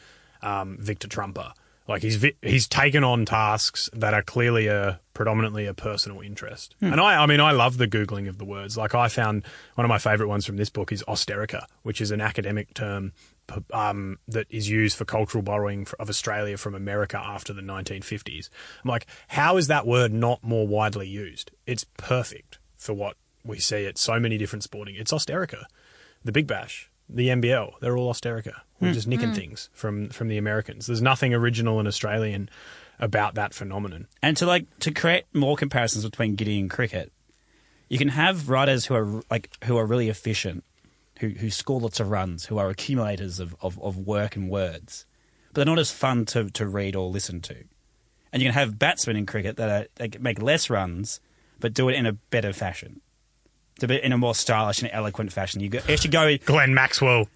um, Victor Trumper. Like he's vi- he's taken on tasks that are clearly a predominantly a personal interest. And I, I mean, I love the googling of the words. Like I found one of my favourite ones from this book is austerica, which is an academic term um, that is used for cultural borrowing of Australia from America after the 1950s. I'm like, how is that word not more widely used? It's perfect for what we see at so many different sporting. It's austerica, the Big Bash, the NBL. They're all austerica. We're hmm. just nicking hmm. things from from the Americans. There's nothing original and Australian about that phenomenon.
And to like to create more comparisons between Gideon and cricket, you can have writers who are like who are really efficient, who who score lots of runs, who are accumulators of, of, of work and words, but they're not as fun to, to read or listen to. And you can have batsmen in cricket that, are, that make less runs, but do it in a better fashion. To be in a more stylish and eloquent fashion. You go, actually go
Glenn Maxwell.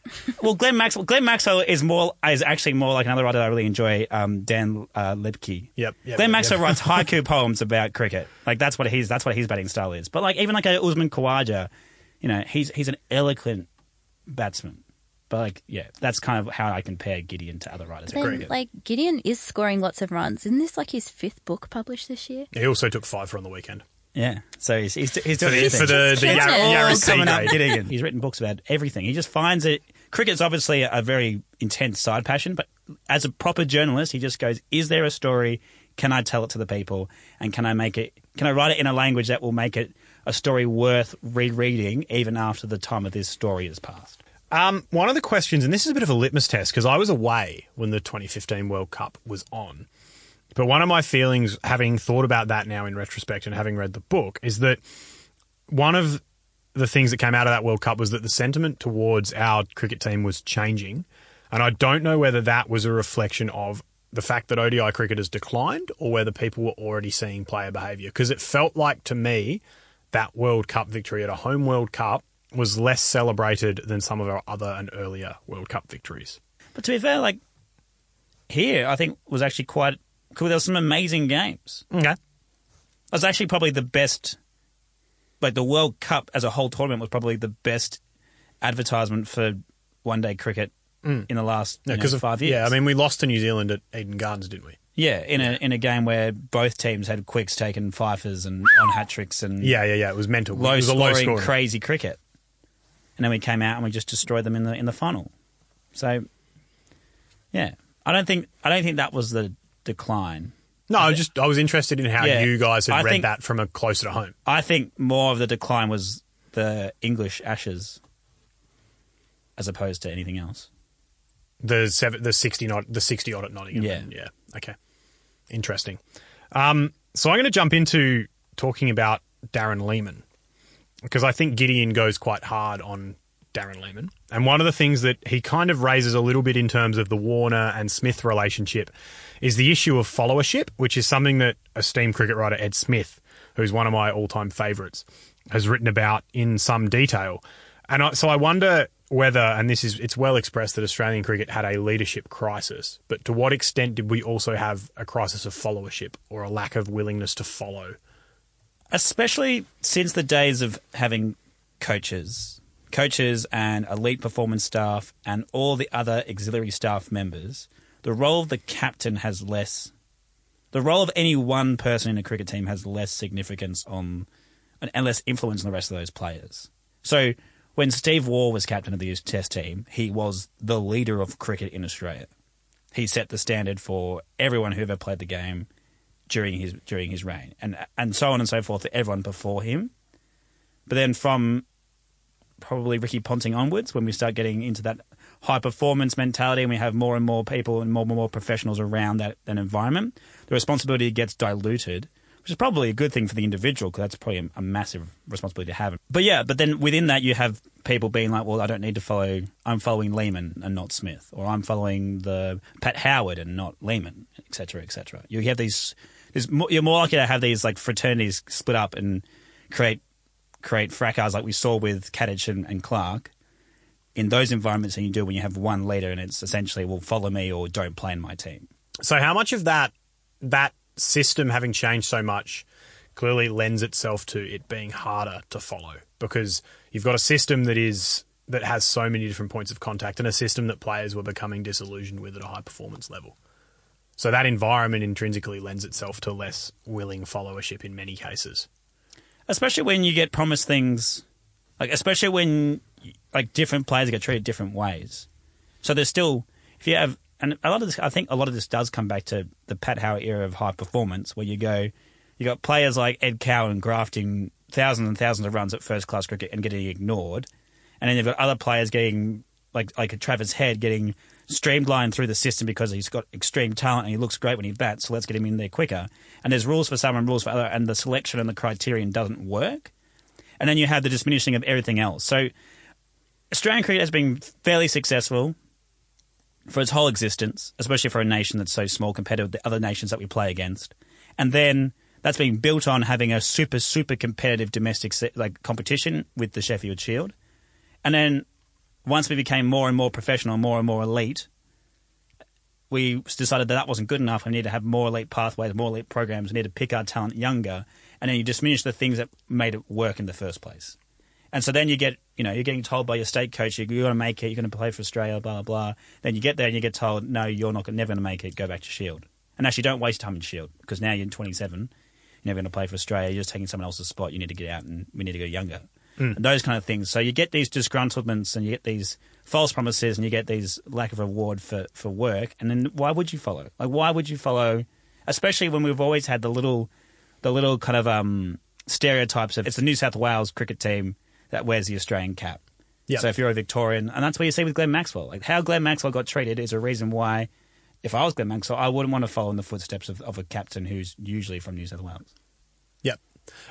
well, Glenn Maxwell. Glenn Maxwell is more is actually more like another writer that I really enjoy. Um, Dan uh, Liebke.
Yep, yep,
Glenn
yep,
Maxwell
yep.
writes haiku poems about cricket. Like that's what he's that's what his batting style is. But like even like a Usman Khawaja, you know, he's he's an eloquent batsman. But like yeah, that's kind of how I compare Gideon to other writers.
Then, like Gideon is scoring lots of runs. Isn't this like his fifth book published this year?
He also took five for on the weekend.
Yeah, so he's he's, he's
For
doing
the, for the, the
Just
Yar-
all
Yarra
coming up
Day.
Gideon. He's written books about everything. He just finds it cricket's obviously a very intense side passion, but as a proper journalist, he just goes, "Is there a story? Can I tell it to the people? And can I make it? Can I write it in a language that will make it a story worth rereading even after the time of this story has passed?"
Um, one of the questions, and this is a bit of a litmus test because I was away when the 2015 World Cup was on. But one of my feelings, having thought about that now in retrospect and having read the book, is that one of the things that came out of that World Cup was that the sentiment towards our cricket team was changing. And I don't know whether that was a reflection of the fact that ODI cricket has declined or whether people were already seeing player behaviour. Because it felt like to me that World Cup victory at a home World Cup was less celebrated than some of our other and earlier World Cup victories.
But to be fair, like here, I think was actually quite cool. There were some amazing games.
Okay.
It was actually probably the best. Like the World Cup as a whole tournament was probably the best advertisement for one day cricket mm. in the last you know,
of
five years.
Yeah, I mean, we lost to New Zealand at Eden Gardens, didn't we?
yeah, in a in a game where both teams had quicks taken fifers and on hat tricks and
Yeah, yeah, yeah. It was mental.
low
it was a low
scoring. crazy cricket. And then we came out and we just destroyed them in the in the final. So, yeah, I don't think I don't think that was the decline.
No, I was just I was interested in how
Yeah.
you guys had
I
read
think-
that from a closer to home.
I think more of the decline was the English Ashes, as opposed to anything else.
The seven, the sixty not the sixty odd at Nottingham.
Yeah.
yeah. Okay, interesting. Um, so I'm going to jump into talking about Darren Lehmann because I think Gideon goes quite hard on Darren Lehmann, and one of the things that he kind of raises a little bit in terms of the Warner and Smith relationship is the issue of followership, which is something that esteemed cricket writer Ed Smith, who's one of my all-time favourites, has written about in some detail. And I, so I wonder whether, and this is it's well expressed that Australian cricket had a leadership crisis, but to what extent did we also have a crisis of followership or a lack of willingness to follow?
especially since the days of having coaches, coaches and elite performance staff and all the other auxiliary staff members, the role of the captain has less. The role of any one person in a cricket team has less significance on and less influence on the rest of those players. So when Steve Waugh was captain of the Test team, he was the leader of cricket in Australia. He set the standard for everyone who ever played the game during his during his reign, and and so on and so forth to everyone before him. But then from probably Ricky Ponting onwards, when we start getting into that high performance mentality, and we have more and more people and more and more professionals around that, that environment, the responsibility gets diluted, which is probably a good thing for the individual because that's probably a, a massive responsibility to have. But yeah, but then within that, you have people being like, well, I don't need to follow, I'm following Lehmann and not Smith, or I'm following the Pat Howard and not Lehmann, et cetera, et cetera. You have these, more, you're more likely to have these like fraternities split up and create create fracas like we saw with Katich and, and Clarke in those environments than you do when you have one leader and it's essentially, well, follow me or don't play in my team.
So how much of that that system having changed so much clearly lends itself to it being harder to follow because you've got a system that is that has so many different points of contact and a system that players were becoming disillusioned with at a high performance level. So that environment intrinsically lends itself to less willing followership in many cases.
especially when you get promised things like especially when like different players get treated different ways so there's still if you have and a lot of this i think a lot of this does come back to the pat howard era of high performance where you go you got players like ed cowan grafting thousands and thousands of runs at first class cricket and getting ignored and then you've got other players getting like like a Travis Head getting streamlined through the system because he's got extreme talent and he looks great when he bats. So let's get him in there quicker. And there's rules for some and rules for other, and the selection and the criterion doesn't work. And then you have the diminishing of everything else. So Australian cricket has been fairly successful for its whole existence, especially for a nation that's so small compared to the other nations that we play against. And then that's been built on having a super super competitive domestic like competition with the Sheffield Shield. And then once we became more and more professional, more and more elite, we decided that that wasn't good enough. We need to have more elite pathways, more elite programs. We need to pick our talent younger, and then you diminish the things that made it work in the first place. And so then you get, you know, you're getting told by your state coach, you're going to make it, you're going to play for Australia, blah, blah, blah. Then you get there and you get told, no, you're not never going to make it, go back to Shield. And actually, don't waste time in Shield because now you're 27, you're never going to play for Australia, you're just taking someone else's spot, you need to get out and we need to go younger. and those kind of things. So you get these disgruntlements and you get these false promises and you get these lack of reward for, for work. And then why would you follow? Like, why would you follow? Especially when we've always had the little, the little kind of um, stereotypes of it's the New South Wales cricket team that wears the Australian cap.
Yep.
So if you're a Victorian, and that's what you see with Glenn Maxwell. Like how Glenn Maxwell got treated is a reason why, if I was Glenn Maxwell, I wouldn't want to follow in the footsteps of, of a captain who's usually from New South Wales.
Yep.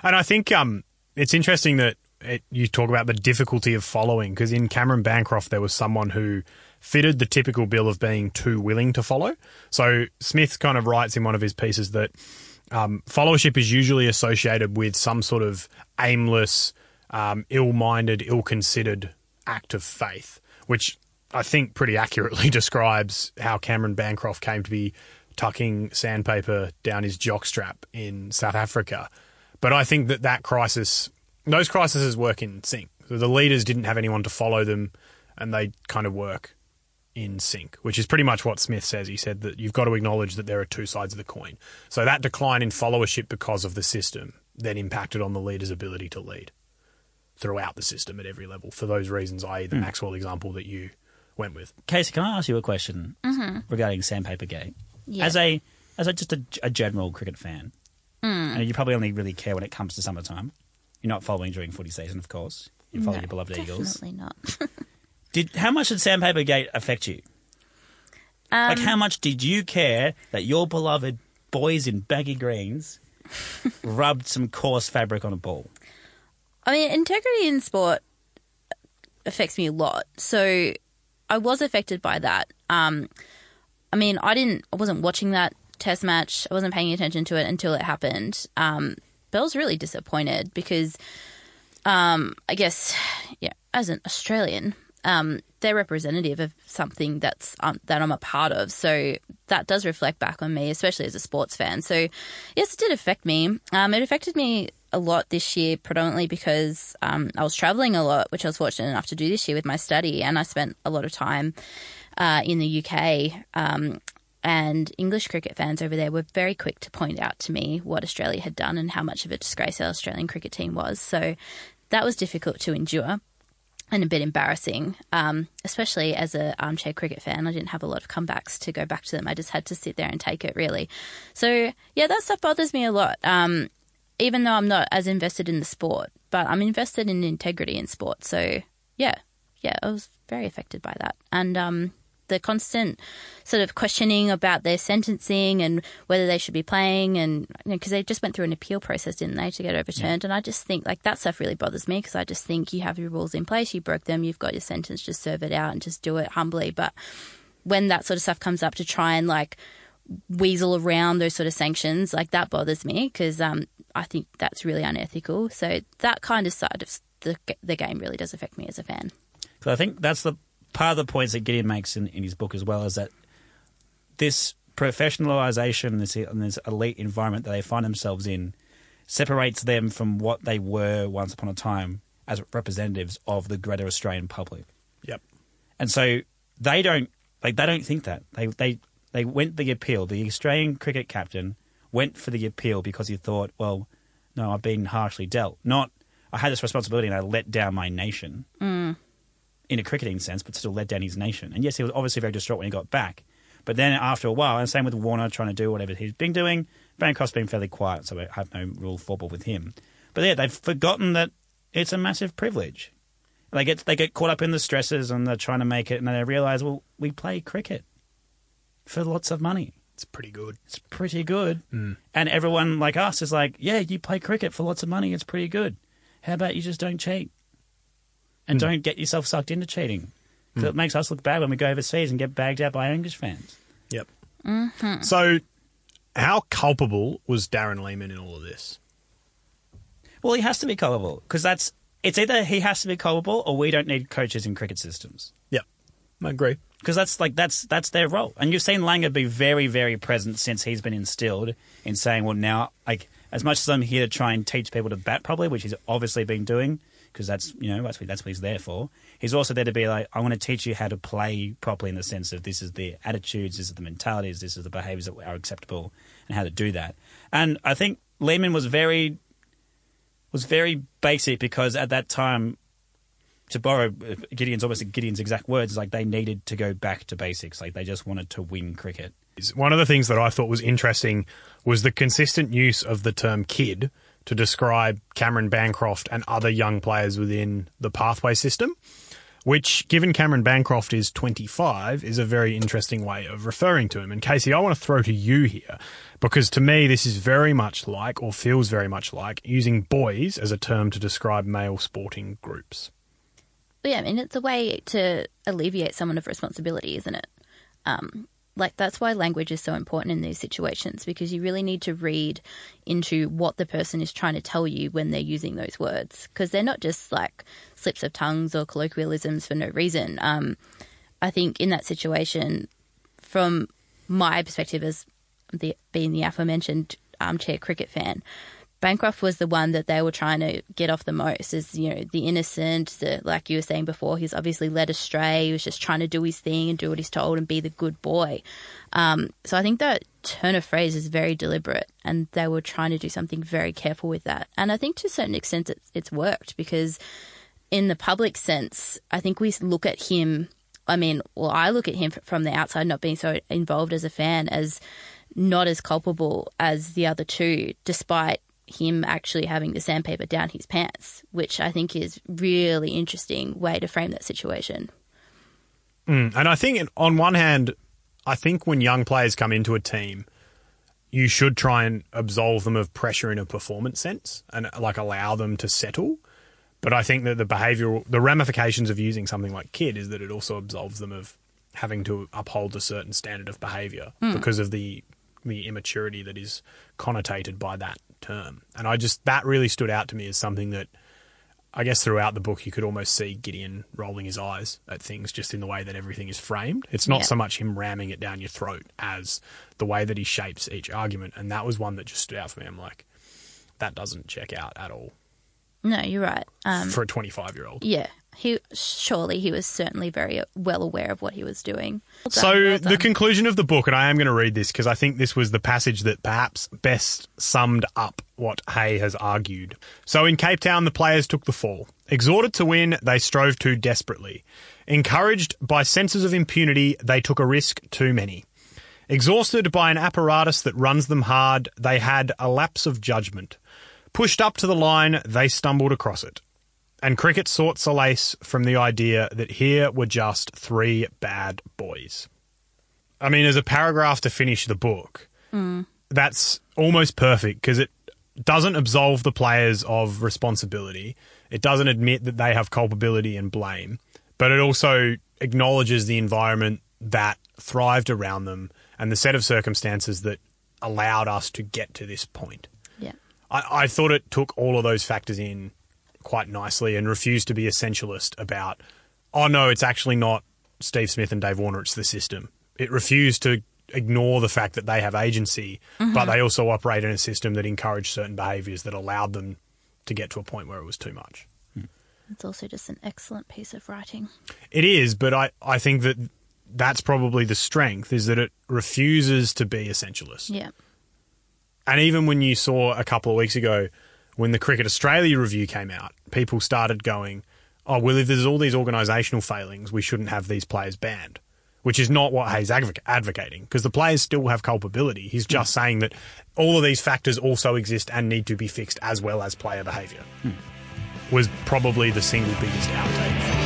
And I think um, it's interesting that it, you talk about the difficulty of following because in Cameron Bancroft there was someone who fitted the typical bill of being too willing to follow. So Smith kind of writes in one of his pieces that um, followership is usually associated with some sort of aimless, um, ill-minded, ill-considered act of faith, which I think pretty accurately describes how Cameron Bancroft came to be tucking sandpaper down his jockstrap in South Africa. But I think that that crisis, those crises work in sync. The leaders didn't have anyone to follow them, and they kind of work in sync, which is pretty much what Smith says. He said that you've got to acknowledge that there are two sides of the coin. So that decline in followership because of the system then impacted on the leader's ability to lead throughout the system at every level for those reasons, i.e., the hmm. Maxwell example that you went with.
Kasey, can I ask you a question mm-hmm. regarding Sandpaper Gate?
Yeah.
As a as a just a, a general cricket fan, mm. and you probably only really care when it comes to summertime. You're not following during footy season, of course. You follow
No,
your beloved Eagles.
Definitely not.
Did how much did Sandpaper Gate affect you? like
Um,
how much did you care that your beloved boys in baggy greens rubbed some coarse fabric on a ball?
I mean, integrity in sport affects me a lot. So I was affected by that. Um, I mean, I didn't, I wasn't watching that test match. I wasn't paying attention to it until it happened. Um, but I was really disappointed because, um, I guess, yeah, as an Australian, um, they're representative of something that's um, that I'm a part of. So that does reflect back on me, especially as a sports fan. So yes, it did affect me. Um, it affected me a lot this year, predominantly because um, I was traveling a lot, which I was fortunate enough to do this year with my study, and I spent a lot of time uh, in the UK. Um, and English cricket fans over there were very quick to point out to me what Australia had done and how much of a disgrace our Australian cricket team was. So that was difficult to endure and a bit embarrassing, um, especially as an armchair cricket fan. I didn't have a lot of comebacks to go back to them. I just had to sit there and take it, really. So yeah, that stuff bothers me a lot. Um, even though I'm not as invested in the sport, but I'm invested in integrity in sport. So yeah, yeah, I was very affected by that, and um, the constant sort of questioning about their sentencing and whether they should be playing, and because they just went through an appeal process, didn't they, to get overturned? And I just think like that stuff really bothers me because I just think you have your rules in place, you broke them, you've got your sentence, just serve it out and just do it humbly. But when that sort of stuff comes up to try and like weasel around those sort of sanctions, like that bothers me because um, I think that's really unethical. So that kind of side of the the game really does affect me as a fan.
So I think that's the part of the points that Gideon makes in, in his book as well is that this professionalization, this, and this elite environment that they find themselves in, separates them from what they were once upon a time as representatives of the greater Australian public.
Yep.
And so they don't like they don't think that they they they went the appeal. The Australian cricket captain went for the appeal because he thought, well, no, I've been harshly dealt. Not I had this responsibility and I let down my nation mm. in a cricketing sense, but still let down his nation. And yes, he was obviously very distraught when he got back. But then after a while, and same with Warner trying to do whatever he's been doing, Bancroft's been fairly quiet, so I have no real foible with him. But yeah, they've forgotten that it's a massive privilege. They get they get caught up in the stresses and they're trying to make it, and then they realise, well, we play cricket for lots of money.
It's pretty good.
It's pretty good. Mm. And everyone like us is like, yeah, you play cricket for lots of money. It's pretty good. How about you just don't cheat and mm. don't get yourself sucked into cheating? Mm. 'Cause it makes us look bad when we go overseas and get bagged out by English fans.
Yep. Mm-hmm. So, how culpable was Darren Lehmann in all of this?
Well, he has to be culpable because that's it's either he has to be culpable or we don't need coaches in cricket systems.
Yep. I agree.
because that's like that's that's their role. And you've seen Langer be very very present since he's been instilled in saying, well, now like as much as I'm here to try and teach people to bat properly, which he's obviously been doing because that's you know that's what, that's what he's there for. He's also there to be like, I want to teach you how to play properly in the sense of this is the attitudes, this is the mentalities, this is the behaviours that are acceptable, and how to do that. And I think Lehmann was very was very basic because at that time, to borrow Gideon's almost Gideon's exact words, like they needed to go back to basics. Like they just wanted to win cricket.
One of the things that I thought was interesting was the consistent use of the term kid to describe Cameron Bancroft and other young players within the pathway system, which, given Cameron Bancroft is 25, is a very interesting way of referring to him. And Kasey, I want to throw to you here because to me, this is very much like, or feels very much like, using boys as a term to describe male sporting groups.
Yeah, I mean, it's a way to alleviate someone of responsibility, isn't it? Um, like that's why language is so important in these situations because you really need to read into what the person is trying to tell you when they're using those words because they're not just like slips of tongues or colloquialisms for no reason. Um, I think in that situation, from my perspective as the, being the aforementioned armchair cricket fan, Bancroft was the one that they were trying to get off the most as, you know, the innocent, the, like you were saying before, he's obviously led astray. He was just trying to do his thing and do what he's told and be the good boy. Um, so I think that turn of phrase is very deliberate and they were trying to do something very careful with that. And I think to a certain extent it's, it's worked because in the public sense, I think we look at him, I mean, well, I look at him from the outside, not being so involved as a fan, as not as culpable as the other two, despite him actually having the sandpaper down his pants, which I think is really interesting way to frame that situation.
Mm. And I think, on one hand, I think when young players come into a team, you should try and absolve them of pressure in a performance sense and like allow them to settle. But I think that the behavioural, the ramifications of using something like kid is that it also absolves them of having to uphold a certain standard of behaviour because of the the immaturity that is connotated by that term. And I just that really stood out to me as something that I guess throughout the book you could almost see Gideon rolling his eyes at things just in the way that everything is framed. It's not
Yeah.
so much him ramming it down your throat as the way that he shapes each argument. And that was one that just stood out for me. I'm like, that doesn't check out at all
No, you're right. Um,
for a 25 year old.
yeah, he surely he was certainly very well aware of what he was doing. Well done,
So
well
the conclusion of the book, and I am going to read this because I think this was the passage that perhaps best summed up what Haigh has argued. So in Cape Town, the players took the fall. Exhorted to win, they strove too desperately. Encouraged by senses of impunity, they took a risk too many. Exhausted by an apparatus that runs them hard, they had a lapse of judgment. Pushed up to the line, they stumbled across it. And cricket sought solace from the idea that here were just three bad boys. I mean, as a paragraph to finish the book, hmm. that's almost perfect because it doesn't absolve the players of responsibility. It doesn't admit that they have culpability and blame, but it also acknowledges the environment that thrived around them and the set of circumstances that allowed us to get to this point.
yeah,
I, I thought it took all of those factors in quite nicely and refused to be essentialist about, oh no, it's actually not Steve Smith and Dave Warner, it's the system. It refused to ignore the fact that they have agency, but mm-hmm. they also operate in a system that encouraged certain behaviours that allowed them to get to a point where it was too much. Hmm.
it's also just an excellent piece of writing.
It is, but I, I think that that's probably the strength is that it refuses to be essentialist.
Yeah,
And even when you saw a couple of weeks ago, when the Cricket Australia review came out, people started going, oh, well, if there's all these organisational failings, we shouldn't have these players banned, which is not what Haigh's advoc- advocating because the players still have culpability. He's just hmm. saying that all of these factors also exist and need to be fixed as well as player behaviour. Hmm. Was probably the single biggest outtake.